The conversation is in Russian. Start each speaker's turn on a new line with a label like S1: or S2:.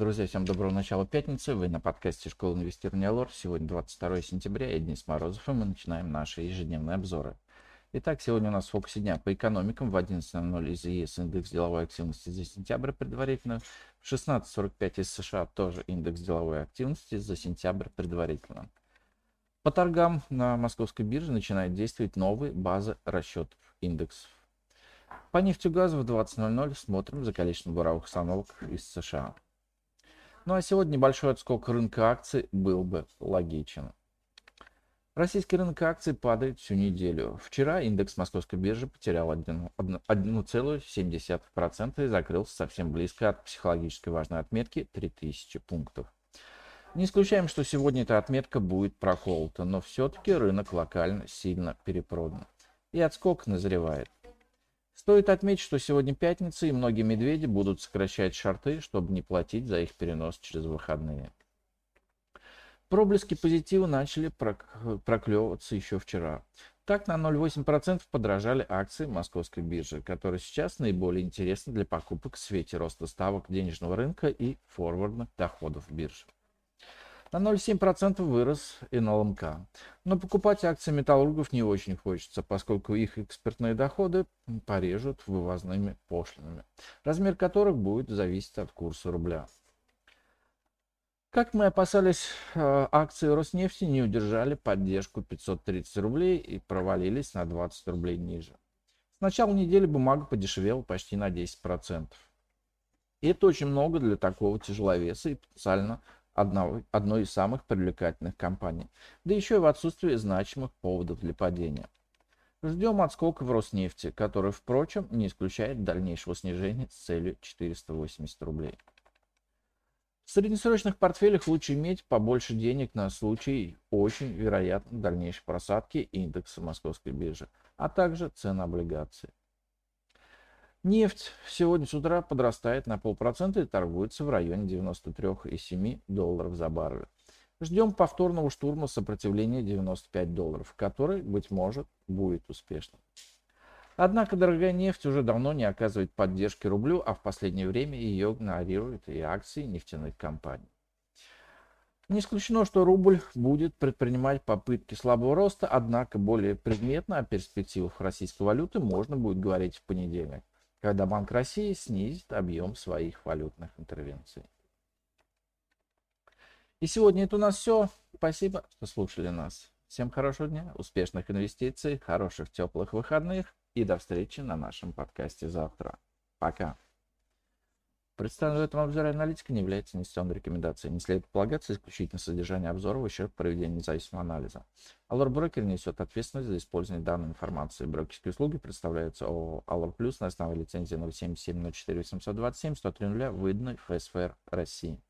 S1: Друзья, всем доброго начала пятницы. Вы на подкасте Школы инвестирования Лор. Сегодня 22 сентября, я Денис Морозов, и мы начинаем наши ежедневные обзоры. Итак, сегодня у нас в фокусе дня по экономикам. В 11.00 из ЕС индекс деловой активности за сентябрь предварительно. В 16.45 из США тоже индекс деловой активности за сентябрь предварительно. По торгам на московской бирже начинает действовать новый база расчетов индексов. По нефтегазу в 20.00 смотрим за количеством буровых установок из США. Ну а сегодня небольшой отскок рынка акций был бы логичен. Российский рынок акций падает всю неделю. Вчера индекс московской биржи потерял 1,7% и закрылся совсем близко от психологически важной отметки 3000 пунктов. Не исключаем, что сегодня эта отметка будет проколота, но все-таки рынок локально сильно перепродан. И отскок назревает. Стоит отметить, что сегодня пятница, и многие медведи будут сокращать шарты, чтобы не платить за их перенос через выходные. Проблески позитива начали проклевываться еще вчера. Так на 0,8% подорожали акции московской биржи, которые сейчас наиболее интересны для покупок в свете роста ставок денежного рынка и форвардных доходов биржи. На 0,7% вырос НЛМК. Но покупать акции металлургов не очень хочется, поскольку их экспертные доходы порежут вывозными пошлинами, размер которых будет зависеть от курса рубля. Как мы опасались, э, акции Роснефти не удержали поддержку 530 рублей и провалились на 20 рублей ниже. С начала недели бумага подешевела почти на 10%. И это очень много для такого тяжеловеса и потенциально одного, одной из самых привлекательных компаний, да еще и в отсутствии значимых поводов для падения. Ждем отскока в Роснефти, который, впрочем, не исключает дальнейшего снижения с целью 480 рублей. В среднесрочных портфелях лучше иметь побольше денег на случай очень вероятной дальнейшей просадки индекса московской биржи, а также цен облигаций. Нефть сегодня с утра подрастает на полпроцента и торгуется в районе 93,7 долларов за баррель. Ждем повторного штурма сопротивления 95 долларов, который, быть может, будет успешным. Однако дорогая нефть уже давно не оказывает поддержки рублю, а в последнее время ее игнорируют и акции нефтяных компаний. Не исключено, что рубль будет предпринимать попытки слабого роста, однако более предметно о перспективах российской валюты можно будет говорить в понедельник когда Банк России снизит объем своих валютных интервенций. И сегодня это у нас все. Спасибо, что слушали нас. Всем хорошего дня, успешных инвестиций, хороших теплых выходных и до встречи на нашем подкасте завтра. Пока. Представленная в этом обзоре аналитика не является инвестиционной рекомендацией. Не следует полагаться исключительно содержание обзора в ущерб проведению независимого анализа. Allure Broker несет ответственность за использование данной информации. Брокерские услуги представляются ООО Allure Plus на основе лицензии 077 04 827 103 выданной ФСФР России.